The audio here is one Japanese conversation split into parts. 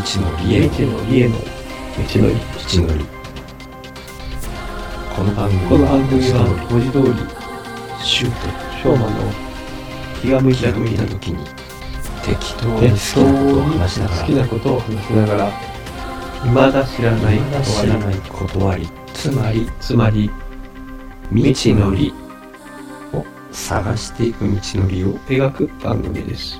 のりへ道のりへの道のり道のり。この番組は文字通りシュート翔馬の気が向いた気が向いた時時に適当に適当好きなことをに話しながら好きなことを話しながら未だ知らないまだ知らない断りつまりつまり未知のりを探していく道のりを描く番組です。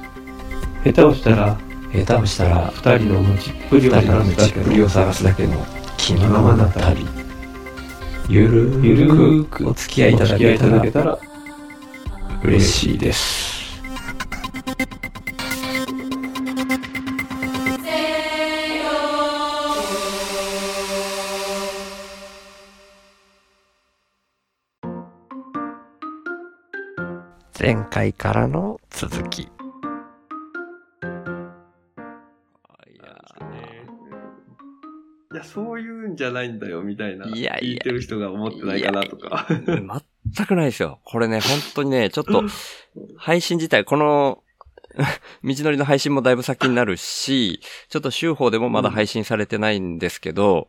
下手をしたら下手をしたら二人の持ちっぷりを二人の探すだけちっぷりを探すだけの気のままな旅。ゆるゆるくお付き合いいただきいただけたら嬉しいです。前回からの続き。や、そういうんじゃないんだよ、みたいな。いやいや聞いてる人が思ってないかなとか。全くないですよ。これね、本当にね、ちょっと、配信自体、この、道のりの配信もだいぶ先になるし、ちょっと週報でもまだ配信されてないんですけど、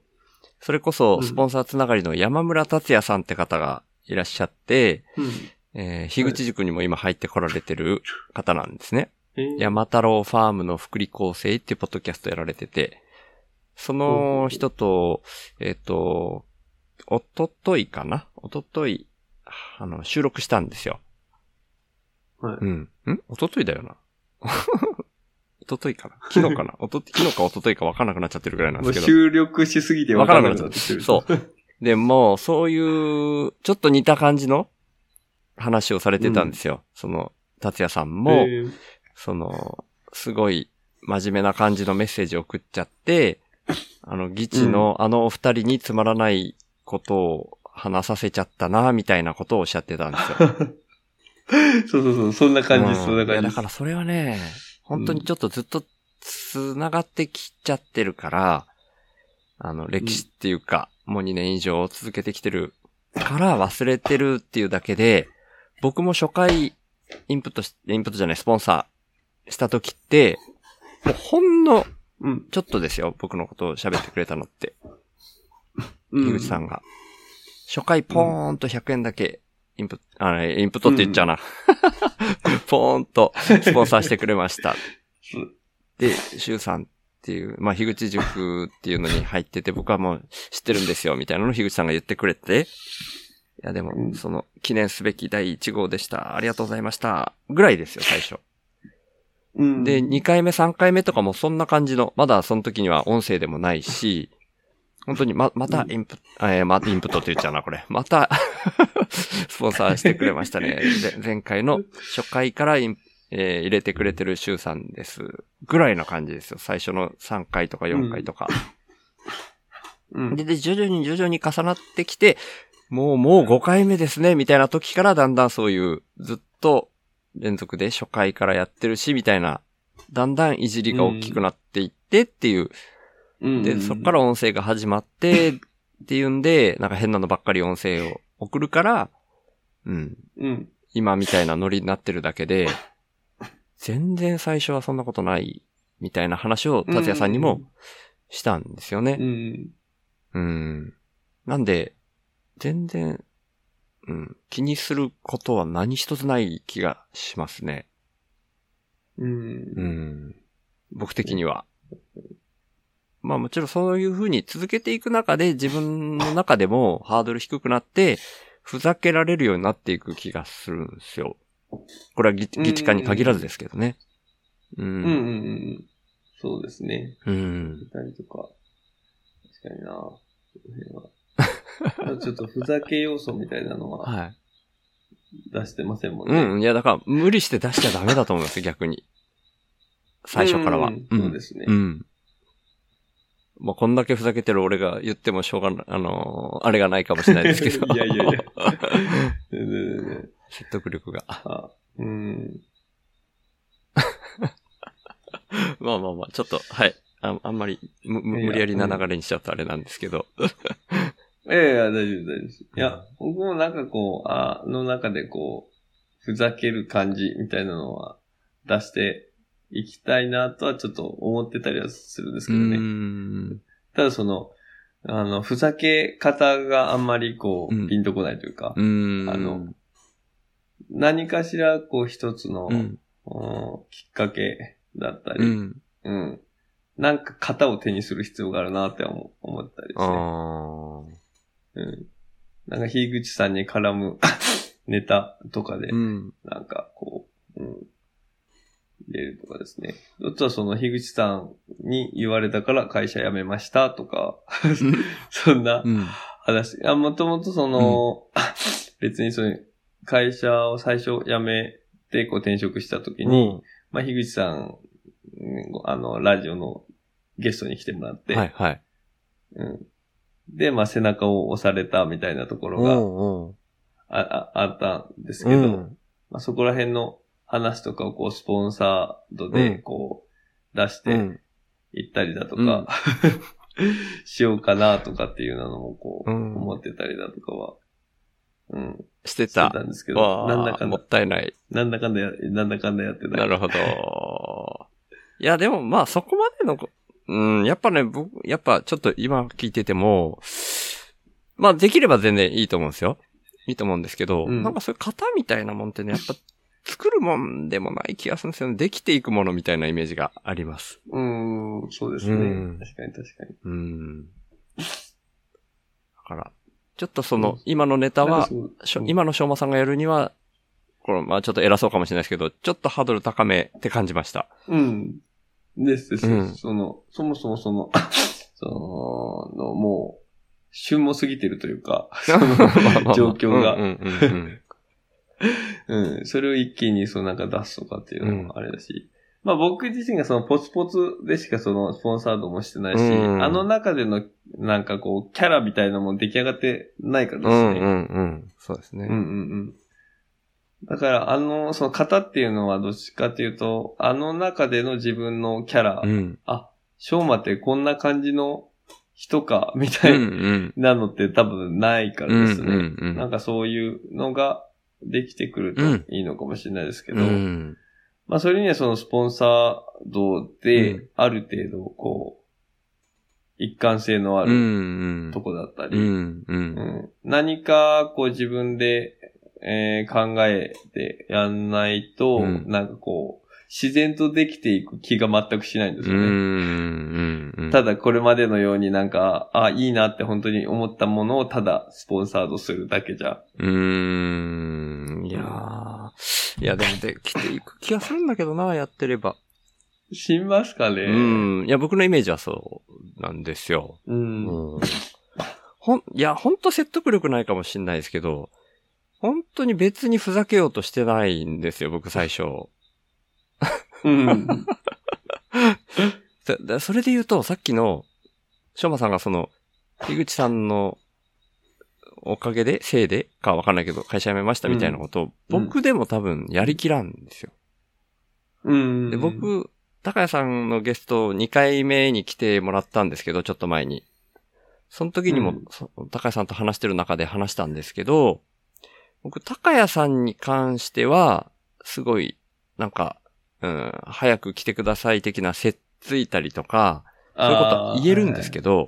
それこそ、スポンサーつながりの山村達也さんって方がいらっしゃって、うんえー、樋口塾にも今入ってこられてる方なんですね。えー山太郎ファームの福利厚生っていうポッドキャストやられてて、その人と、えっ、と、おとといかな？おととい、あの、収録したんですよ。はいうん。ん？おとといだよな。おとといかな？昨日かな？おと、昨日かおとといか分かんなくなっちゃってるぐらいなんもうですけど。収録しすぎて分からなくなっちゃってる。そう。でも、そういう、ちょっと似た感じの話をされてたんですよ。その、達也さんも、えーその、すごい真面目な感じのメッセージを送っちゃって、あの、議地のあのお二人につまらないことを話させちゃったな、みたいなことをおっしゃってたんですよ。そうそうそう、そんな感じです、そんなうんいや感じ。だからそれはね、本当にちょっとずっと繋がってきちゃってるから、あの、歴史っていうか、もう2年以上続けてきてるから忘れてるっていうだけで、僕も初回インプットし、インプットじゃない、スポンサーした時って、もうほんのうん。ちょっとですよ、僕のことを喋ってくれたのって、うん樋口さんが。初回ポーンと100円だけ、インプット、あの、インプットって言っちゃうな。ポーンとスポンサーしてくれました。で、シュウさんっていう、まあ、樋口塾っていうのに入ってて、僕はもう知ってるんですよ、みたいなのを樋口さんが言ってくれて、いや、でもう、んその、記念すべき第1号でした。ありがとうございました。ぐらいですよ、最初。うん。で、2回目、3回目とかもそんな感じの、まだその時には音声でもないし、本当にま、またインプット、えーまたインプットって言っちゃうな、これ。また、スポンサーしてくれましたね。で前回の初回からイン、えー入れてくれてるシュウさんです。ぐらいの感じですよ。最初の3回とか4回とか。うん、で、で、徐々に徐々に重なってきて、もう、もう5回目ですね、みたいな時からだんだんそういう、ずっと連続で初回からやってるし、みたいな、だんだんいじりが大きくなっていってっていう、うんで、そっから音声が始まって、っていうんで、なんか変なのばっかり音声を送るから、うん、うん。今みたいなノリになってるだけで、全然最初はそんなことない、みたいな話を達也さんにもしたんですよね。うん。うん。なんで、全然、うん、気にすることは何一つない気がしますね。うん。うん。僕的には。まあもちろんそういう風に続けていく中で自分の中でもハードル低くなって、ふざけられるようになっていく気がするんですよ。これはぎ議地化に限らずですけどね。う。うん。うんん。うん。そうですね。うん。いたりとか。確かにな。この辺はちょっとふざけ要素みたいなのははい。出してませんもんうね。ん。いや、だから無理して出しちゃダメだと思いますよ、逆に。最初からは。うんそうですね。うん。まあ、こんだけふざけてる俺が言ってもしょうがない、あのーあれがないかもしれないですけど。いやいやいや。説得力が。あ、うん。まあまあまあ、ちょっと、はい。ああんまり無理やりな流れにしちゃうとあれなんですけど。いやいや、大丈夫、大丈夫です。いや、僕もなんかこう、あの中でこう、ふざける感じみたいなのは出して行きたいなとはちょっと思ってたりはするんですけうどね。ん。ただその、あの、ふざけ方があんまりこうピンとこないというか、うん。あの、何かしらこう一つの、うん。うんきっかけだったり、うん。うん。なんか型を手にする必要があるなって思思ったりですね。あうん。なんか、樋口さんに絡む ネタとかであ。う、ん。なんか、こう、うん。入れるとかですね。どっちはその、樋口さんに言われたから会社辞めましたとか、そんなうん。話。あ、もともとその、別にそういう、会社を最初辞めて、こう転職した時に、まあ、樋口さん、うんあの、ラジオのゲストに来てもらって、はいはい。うん。で、まあ、背中を押されたみたいなところがうんあああったんですうけど、ん。まあ、そこら辺の話とかをこう、スポンサードうで、んこう、出しうてん。いったりだとか、しようかなとかっていうのもこう、うん思ってたりだとかは、うん、してしてたた。んですけど、わなんだかんだあもっ、たいない。なんだかんだや、なんだかんだやってない。なるほど。いや、でもまあそこまでのこ、うん、やっぱね、僕、やっぱちょっと今聞いてても、まあできれば全然いいと思うんですよ。いいと思うんですけど、うんなんかそういう型みたいなもんってね、やっぱ作るもんでもない気がするんですよね。できていくものみたいなイメージがあります。うーん、そうですね。うん確かに確かに。うん。だから、ちょっとその、うん今のネタはなんか、そうしょうん今のしょうまさんがやるには、これ、まあちょっと偉そうかもしれないですけど、ちょっとハードル高めって感じました。うん。ですです、うんその、そもそもその、その、もう、旬も過ぎてるというか、その状況がうんうんうん うん、それを一気にそのなんか出すとかっていうのもあれだし、まあ僕自身がそのポツポツでしかそのスポンサードもしてないし、うんあの中でのなんかこうキャラみたいなもん出来上がってないからですね。うんうんうん。そうですね。うんうんうん。だから、あの、その型っていうのはどっちかっていうと、あの中での自分のキャラ、うん。あ、しょうまってこんな感じの人か、みうんうたいん。なのって多分ないからですね。うんうんなんかそういうのができてくるといいのかもしれないですけど、うん。まあそれにはそのスポンサードうでん、ある程度こう、一貫性のあうるん。とこだったり、うん。う。うんん何かこう自分で、えー考えてやんないと、うんなんかこう、自然とできていく気が全くしないんですうよね。ん。うん。ただこれまでのようになんか、あ、いいなって本当に思ったものをただスポンサードするだけじゃ。うーん。いやー。いや、でもできていく気がするんだけどな、やってれば。しますかねうん。いや、僕のイメージはそうなんですよ。うん。うん。ほん、いや、ほんと説得力ないかもしんないですけど、本当に別にふざけようとしてないんですよ、僕最初。うん。それで言うと、さっきの、しょうまさんがその、樋口さんのおかげで、せいでかわかんないけど、会社辞めましたみたいなことを、うん僕でも多分やりきらんですよ。うん。で、、僕、高谷さんのゲスト2回目に来てもらったんですけど、ちょっと前に。その時にも、うんそ高谷さんと話してる中で話したんですけど、僕、高谷さんに関しては、すごい、なんか、うん、早く来てください的なせっついたりとか、そういうことは言えるんですけど、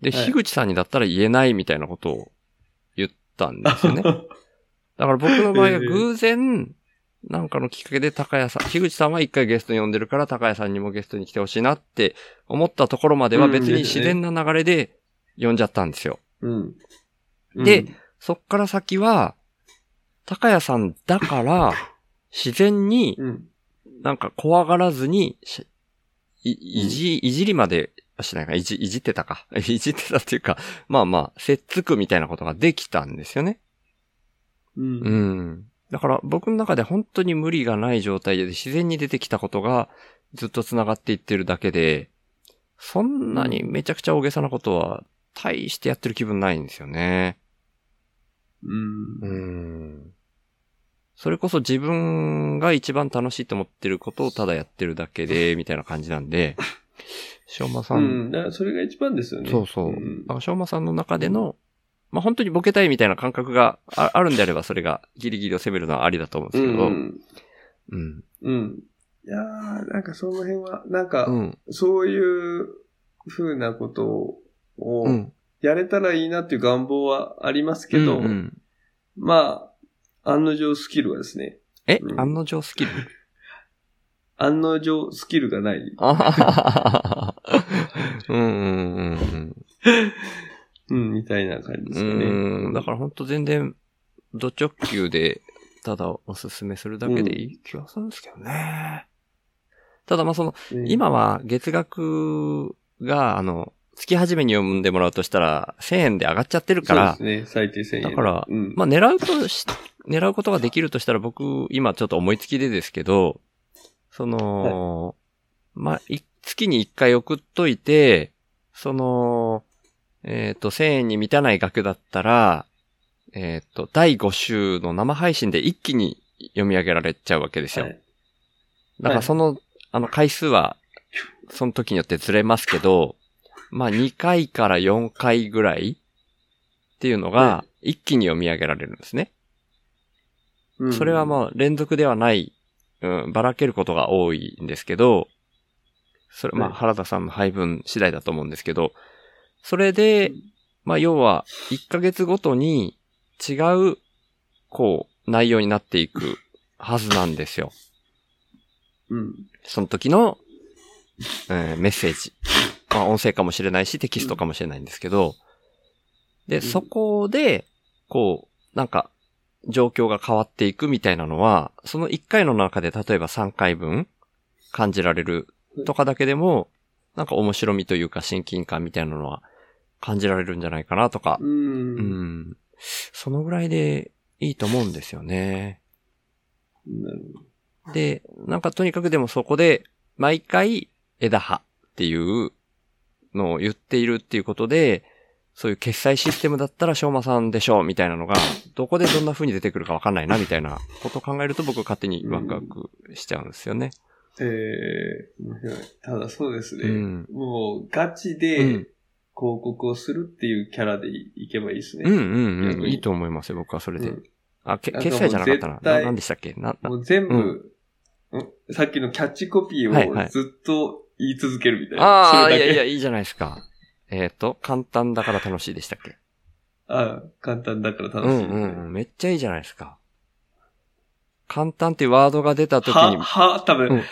で、はい樋口さんにだったら言えないみたいなことを言ったんですよね。だから僕の場合は偶然、なんかのきっかけで高谷さん、樋口さんは一回ゲストに呼んでるから高谷さんにもゲストに来てほしいなって思ったところまでは別に自然な流れで呼んじゃったんですよ。うん。でそっから先は、高谷さんだから、自然にうん、なんか怖がらずに、しい、いじ、いじりまではしないか、いじ、いじってたか。いじってたっていうか、まあまあ、せっつくみたいなことができたんですよね。うん。う。ん。だから僕の中で本当に無理がない状態で自然に出てきたことがずっと繋がっていってるだけで、そんなにめちゃくちゃ大げさなことは大してやってる気分ないんですよね。うん。うん。それこそ自分が一番楽しいと思ってることをただやってるだけで、みたいな感じなんで、しょうまさ、うんん。だからそれが一番ですよね。そうそう。んだからしょうまさんの中での、まあ、本当にボケたいみたいな感覚がああるんであれば、それがギリギリを攻めるのはありだと思うんですけど、うん。うん。うん。いやー、なんかその辺は、なんか、うん。そういう風なことをうん。やれたらいいなっていう願望はありますけど、うんうんまあ、案の定スキルはですね、え、うん案の定スキル？案の定スキルがない。あはははうんうんうんうん。うん、みたいな感じですかね。うん。だから本当全然、ド直球で、ただおすすめするだけでいい気がするんですけどね。ただまあその、ね今は月額が、あの、月始めに読んでもらうとしたら、1000円で上がっちゃってるから、そうですね、最低1000円。だからうん。まあ狙うとし、狙うことができるとしたら僕、今ちょっと思いつきでですけど、その、まあ、い月に1回送っといて、その、えっ、と、1000円に満たない額だったら、えっ、と、第5週の生配信で一気に読み上げられちゃうわけですよ。はいだからその、あの回数は、その時によってずれますけど、まあ2回から4回ぐらいっていうのが、一気に読み上げられるんですね。うんそれはまあ連続ではない、うん、ばらけることが多いんですけど、それ、まあはい原田さんの配分次第だと思うんですけど、それで、まあ要は1ヶ月ごとに違う、こう、内容になっていくはずなんですよ。うん。その時の、えーメッセージ。まあ音声かもしれないし、テキストかもしれないんですけど、で、んそこで、こう、なんか、状況が変わっていくみたいなのは、その1回の中で例えば3回分感じられるとかだけでも、なんか面白みというか親近感みたいなのは感じられるんじゃないかなとか、う。うんん。そのぐらいでいいと思うんですよね。で、なんかとにかくでもそこで、毎回枝葉っていうのを言っているっていうことで、そういう決済システムだったら、しょうまさんでしょうみたいなのが、どこでどんな風に出てくるかわかんないな、みたいなことを考えると僕勝手にワクワクしちゃうんですよね。ど。えー、面白い。ただそうですね。うん。もう、ガチうでん。広告をするっていうキャラでいいけばいいですね。うんうんうん。いいと思いますよ、僕はそれで。うんあ、け決済じゃなかったな。ななんでしたっけ？な、なもう全部、ううんさっきのキャッチコピーをずっと言い続けるみたいな。ああ、いやいや、いいじゃないですか。えっ、と、簡単だから楽しいでしたっけ？ああ簡単だから楽うしい。んうんうん。めっちゃいいじゃないですか。簡単ってワードが出た時は、に、は、多分、うんうん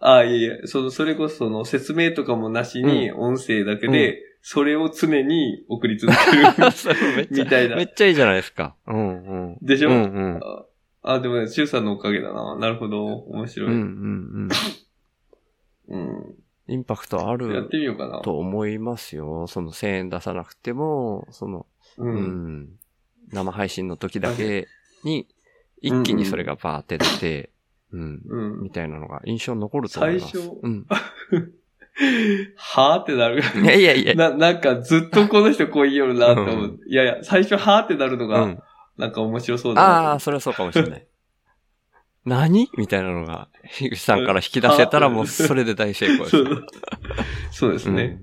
ああ、いやいや、その、それこそその説明とかもなしに、音声だけで、それを常に送り続ける みたいなめ。っちゃいいじゃないですか。うんうん。でしょ？うんうん。あ、でもね、シュウさんのおかげだな。なるほど。面白い。うんうんうん。うん。インパクトあやっるてみようかな。と思いますよ。その1000円出さなくても、その、う。うんん。生配信の時だけに、一気にそれがバーって出て、うん。うんみ。たいなのが印象に残ると思います。最初うん。はーってなる。いやいやいや。な、なんかずっとこの人こう言いよるなって思う。うんいやいや、最初はーってなるのが、うん。なんか面白そうだな。ああ、それはそうかもしれない。何？みたいなのが、樋口さんから引き出せたらもうそれで大成功です。そうですね。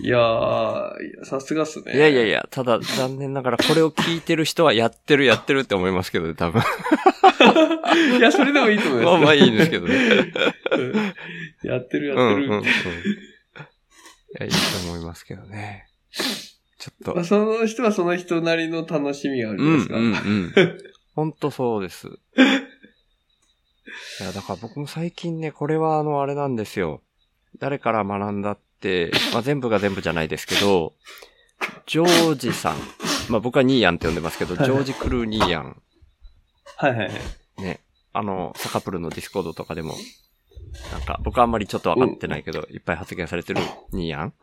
いやー、いやさすがっすね。うんいやいやいや、ただ残念ながらこれを聞いてる人はやってるやってるって思いますけどね、多分。いや、それでもいいと思います。まあまあいいんですけどね。う んやってるやってる。うんうんうん。いや、いいと思いますけどね。ちょっとまあ、。その人はその人なりの楽しみがあるうんじゃないですか。うんうん。ほんとそうです。いや、だから僕も最近ね、これはあの、あれなんですよ。誰から学んだって、まあ全部が全部じゃないですけど、ジョージさん。まあ僕はニーヤンって呼んでますけど、ジはいョージ・クルーニーヤン。はいはいはい。ね。あの、サカプルの Discord とかでも、なんか僕はあんまりちょっとわかってないけど、いっぱい発言されてるニーヤン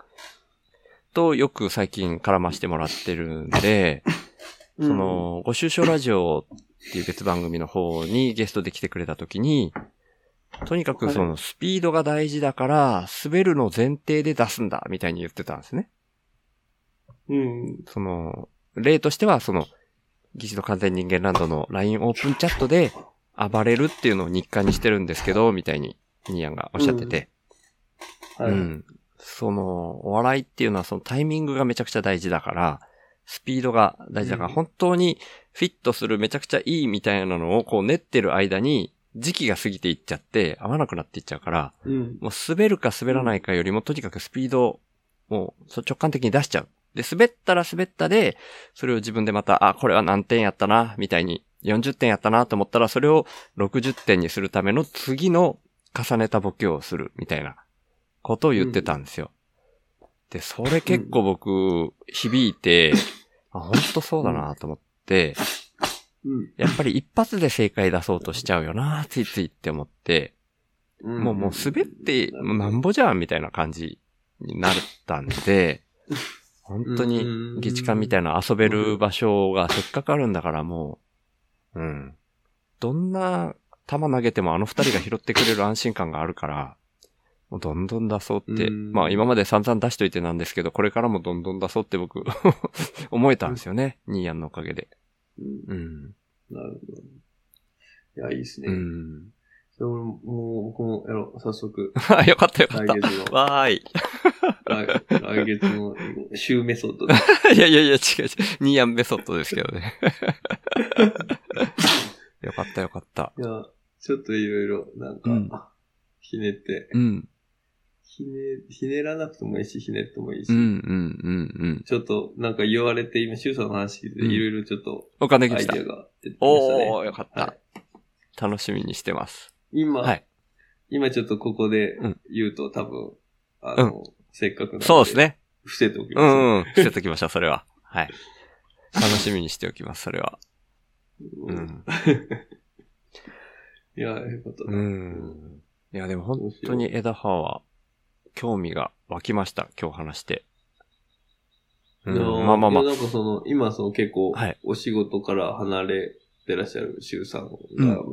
とよく最近絡ましてもらってるんで、その、ご愁傷ラジオっていう別番組の方にゲストで来てくれた時に、とにかくそのスピードが大事だから、滑るの前提で出すんだ、みたいに言ってたんですね。うん。その、例としては、その、議事の完全人間ランドの LINE オープンチャットで暴れるっていうのを日課にしてるんですけど、みたいに、ニーヤンがおっしゃってて。はい。うん。その、お笑いっていうのはそのタイミングがめちゃくちゃ大事だから、スピードが大事だから、うん本当にフィットするめちゃくちゃいいみたいなのをこう練ってる間に、時期が過ぎていっちゃって、合わなくなっていっちゃうから、うん。もう滑るか滑らないかよりも、とにかくスピードを、もう直感的に出しちゃう。で、滑ったら滑ったで、それを自分でまた、あ、これは何点やったな、みたいに、40点やったなと思ったら、それを60点にするための次の重ねたボケをする、みたいなことを言ってたんですよ。で、それ結構僕、響いて、あ、本当そうだなと思って、うん。やっぱり一発で正解出そうとしちゃうよな、ついついって思って、うん。もう、もう滑って、もうなんぼじゃんみたいな感じになったんで、本当に、議事館みたいな遊べる場所がせっかくあるんだからもう、うん。どんな球投げてもあの二人が拾ってくれる安心感があるから、どんどん出そうって、うんまあ今まで散々出しといてなんですけど、これからもどんどん出そうって僕、思えたんですよね。ニーヤンのおかげで。うんうん。なるほど。いや、いいですね。うん。それ俺ももう、僕もやろう。早速。あよかったよかっ来月のた。、わーい。来来月の週メソッドで。いやいやいや、違う違う。ニーヤンメソッドですけどね。よかったよかった。いや、ちょっといろいろ、なんか、うんひねって、うん。ひね、ひねらなくてもいいし、ひねってもいいし、うん、うん、うん、うん。ちょっと、なんか言われて、今、シュウさんの話聞いろいろちょっと、お金が出てきましたね。おー、よかった、はい楽しみにしてます。今、はい。今ちょっとここでうん言うと多分、あの、せっかくなんで。そうです。ね。伏せておきうます。ん、うん。伏せときましょう、それは。はい。楽しみにしておきます、それは。ううんん。いや、よかったうな。ん。いや、でも本当に枝葉は、興味が湧きました、今日話して。うん、まあまあまあなんかその、今その結構はい、お仕事から離れてらっしゃるシュウさんが、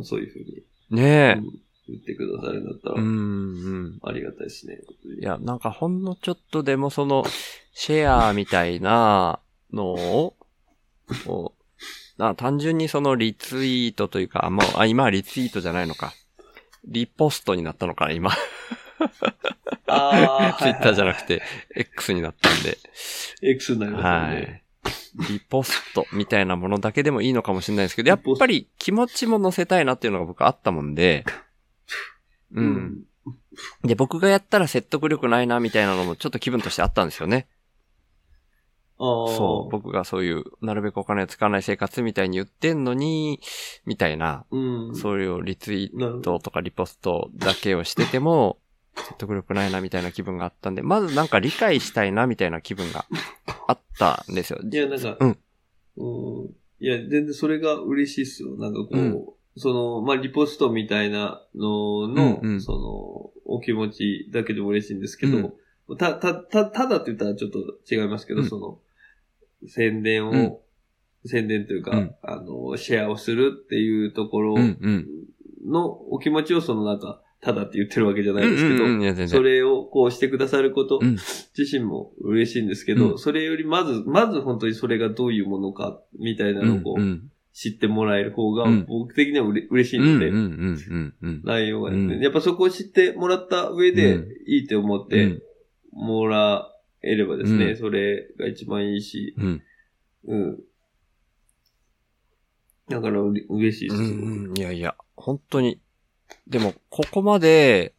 そういうふうに、ねうん言ってくださるんだったえ。うら、ん、うん。ありがたいですね。いや、なんかほんのちょっとでもその、シェアみたいなのを、な単純にそのリツイートというか、あ、もう、あ、今はリツイートじゃないのか。リポストになったのかな、今。あツイッターじゃなくて、X になったんで。X になりましたはね。い。リポストみたいなものだけでもいいのかもしれないですけど、やっぱり気持ちも乗せたいなっていうのが僕あったもんで、うん。で、僕がやったら説得力ないなみたいなのもちょっと気分としてあったんですよね。ああ。そう。僕がそういう、なるべくお金を使わない生活みたいに言ってんのに、みたいな、うん。そういうリツイートとかリポストだけをしてても、説得力ないなみたいな気分があったんで、まずなんか理解したいなみたいな気分があったんですよ。いや、なんか、うん。うん。いや、全然それが嬉しいっすよ。なんかこう、うんその、まあ、リポストみたいなのの、うんうんその、お気持ちだけでも嬉しいんですけど、た、た、た、ただって言ったらちょっと違いますけど、うんその、宣伝を、うん宣伝というか、うんあの、シェアをするっていうところうんうん。のお気持ちをそのなんか、ただって言ってるわけじゃないですけど、うんうんうん、いや全然。それをこうしてくださることうん自身も嬉しいんですけど、うんそれよりまず、まず本当にそれがどういうものか、みたいなのをこう、うんうん知ってもらえる方がうん、僕的にはうれ嬉しいうんので。内容がですね、うんやっぱそこを知ってもらった上でうん、いいって思っうてんもらえればですね、うんそれが一番いいし、うんうん。だからうれ嬉しいです。うんうん。いやいや、本当に。でも、ここまで、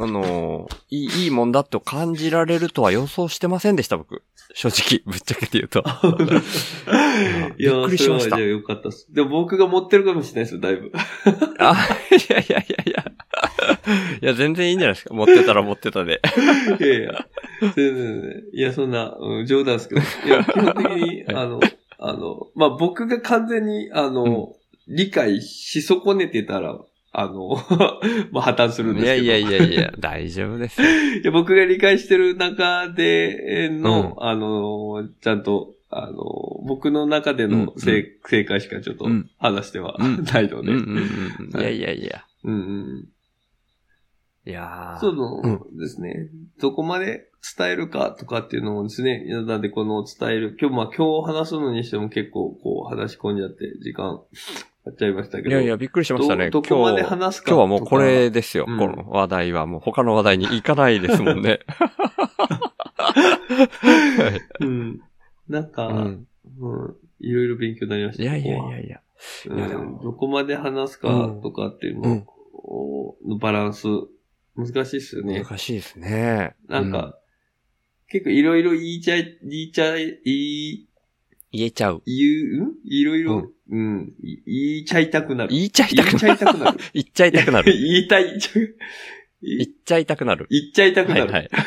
あの、いい、いいもんだと感じられるとは予想してませんでした、僕。正直、ぶっちゃけて言うと。いや、びっくりしましたよかったです。でも僕が持ってるかもしれないですよ、だいぶ。あ、いやいやいやいや。いや、全然いいんじゃないですか。持ってたら持ってたで。いやいや、全然ねいや、そんな、うん冗談ですけど。いや、基本的に、はいあの、あの、まあ、僕が完全に、あの、理解し損ねてたら、あの、まあ、破綻するんですけど。いやいやいやいや、大丈夫ですよ。いや僕が理解してる中での、うあの、ちゃんと、あの、僕の中でうんの正,、正解しかちょっとうん話してはうん ないので。うんうんうんうん。いやいやいや。うんうんいやーその、うですね、どこまで伝えるかとかっていうのもですね、なんでこの伝える、今日、まあ今日話すのにしても結構こう話し込んじゃって時間やっちゃいましたけど。いやいや、びっくりしましたね。どどこまで今日話すか今日はもうこれですよ。うんこの話題はもう他の話題に行かないですもんね。はいうん。なんか、ううん、んいろいろ勉強になりました。いやいやいやいや。ういやどこまで話すかとかっていうののバランス、難しいっすよね。難しいですね。なんか、結構いろいろ言いちゃい、言いちゃい、言い、言えちゃう。言う、んいろいろ、うん、い言いちゃいたくなる。言いちゃいたく言いちなる。ゃいたくなる。言っちゃいたくなる。言いたい、言っちゃいたくなる。言っちゃいたくなる。はいはい。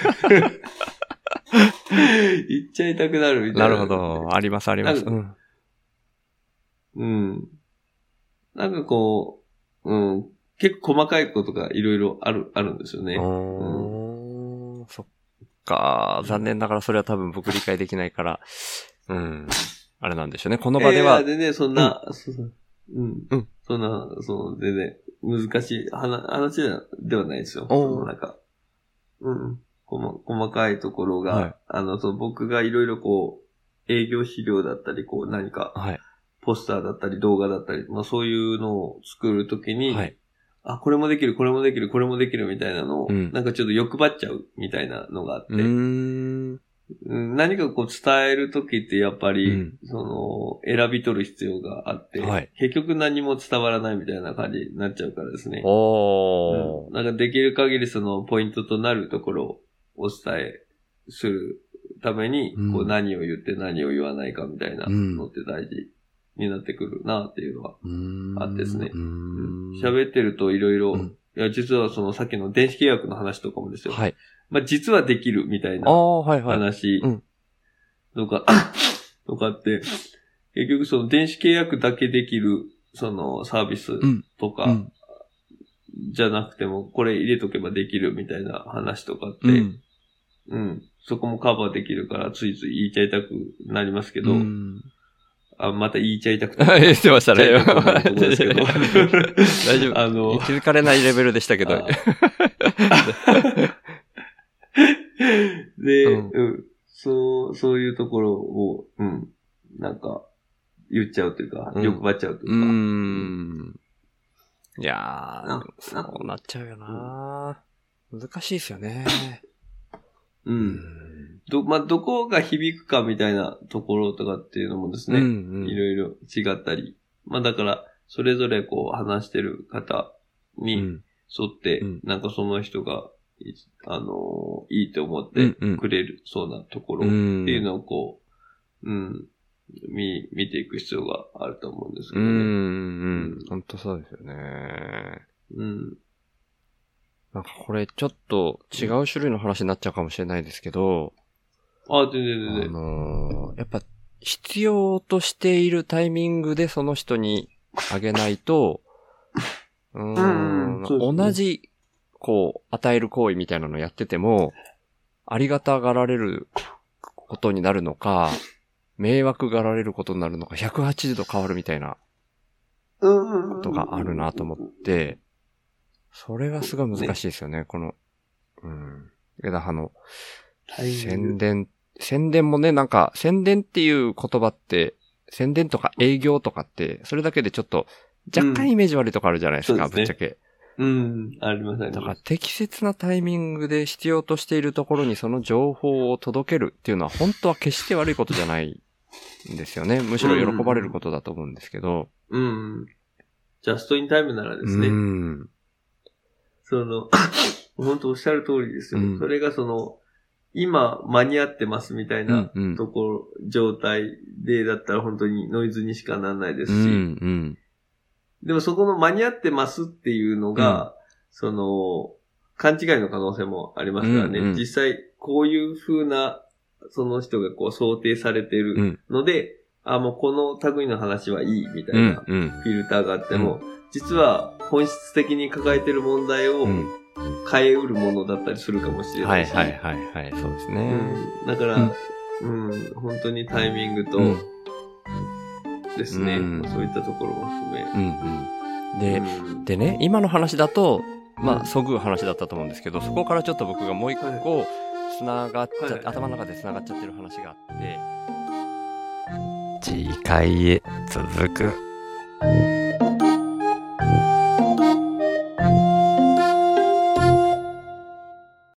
言っちゃいたくなるみたいな。なるほ。ど。ありますあります。なうん。うん。なんかこう、うん、結構細かいことがいろいろある、あるんですよね。おーそっか。残念ながらそれは多分僕理解できないから、うん。あれなんでしょうね。この場では、えー全然そんな、そうん。うんそんな、その、全然、難しい話話ではないですよ。そのなんか、うん。細細かいところが、はいあの、そう僕がいろいろこう、営業資料だったり、こう、何か、はい。ポスターだったり、動画だったり、まあそういうのを作るときに、はい。あ、これもできる、これもできる、これもできるみたいなのを、うんなんかちょっと欲張っちゃうみたいなのがあって、何かこう伝えるときってやっぱり、うん。その、選び取る必要があって、はい。結局何も伝わらないみたいな感じになっちゃうからですね。おー。うん。なんかできる限りそのポイントとなるところをお伝えするために、うん。こう何を言って何を言わないかみたいなのって大事になってくるなっていうのはあってですね。うーん。喋ってるといろいいや、実はそのさっきの電子契約の話とかもですよ。はい。まあ、実はできるみたいな。話うんとか、とかって、結局その電子契約だけできるそのサービスんとか、うん。じゃなくても、これ入れとけばできるみたいな話とかって、ううん、ん。そこもカバーできるから、ついつい言いちゃいたくなりますけど、うんあ、また言いちゃいたくて。言ってましたね。大丈夫。あの気づかれないレベルでしたけど。あ で、うんうん、そう、そういうところを、うん、なんか、言っちゃうというか、うん欲張っちゃうといううか。ーん。いやー、そうなっちゃうよな難しいですよね。う。。うんど、まあ、どこが響くかみたいなところとかっていうのもですね、うんいろいろ違ったり。まあ、だから、それぞれこう話してる方に沿うんって、うんなんかその人が、いあのーいいと思ってうんうんくれるそうなところってうんいうのをこう、うん、見、見ていく必要があると思うんですけうん、うどね。ん、本当そうですよね。うん。なんかこれちょっと違う種類の話になっちゃうかもしれないですけど、あ、全然あ全然。のーやっぱ必要としているタイミングでその人にあげないと、うん同じ、こう、与える行為みたいなのやってても、ありがたがられることになるのか、迷惑がられることになるのか、180度変わるみたいなことがあるなと思って、それがすごい難しいですよね、この、うん。枝葉の宣伝、宣伝もね、なんか、宣伝っていう言葉って、宣伝とか営業とかって、それだけでちょっと、若干イメージ悪いとこあるじゃないですか、うんすね。ぶっちゃけ。うん、ありません。だから適切なタイミングで必要としているところにその情報を届けるっていうのは本当は決して悪いことじゃないんですよね。むしろ喜ばれることだと思うんですけど。うん。ジャストインタイムならですね、うん。その、本当おっしゃる通りですよ。うんそれがその、今間に合ってますみたいなうんうんところ、状態でだったら本当にノイズにしかならないですうん、し、うん。でもそこの間に合ってますっていうのが、その、勘違いの可能性もありますからね。うんうん実際、こういう風な、その人がこう想定されてうるん。ので、あ、もうこの類の話はいいみたうんいな。うん。フィルターがあっても、実は本質的に抱えてる問題をうん。変えうるものだったりするかもしれなし。はいいはいはいはい、そうですね。うん、だから、うん、本当にタイミングとうんですね、うんそういったところも含め。うんうん。で、うんでね、今の話だと、まうんあ、そぐう話だったと思うんですけど、そこからちょっと僕がもう一個、つながっちゃ、はい頭の中でつながっちゃってる話があって、次回へ続く。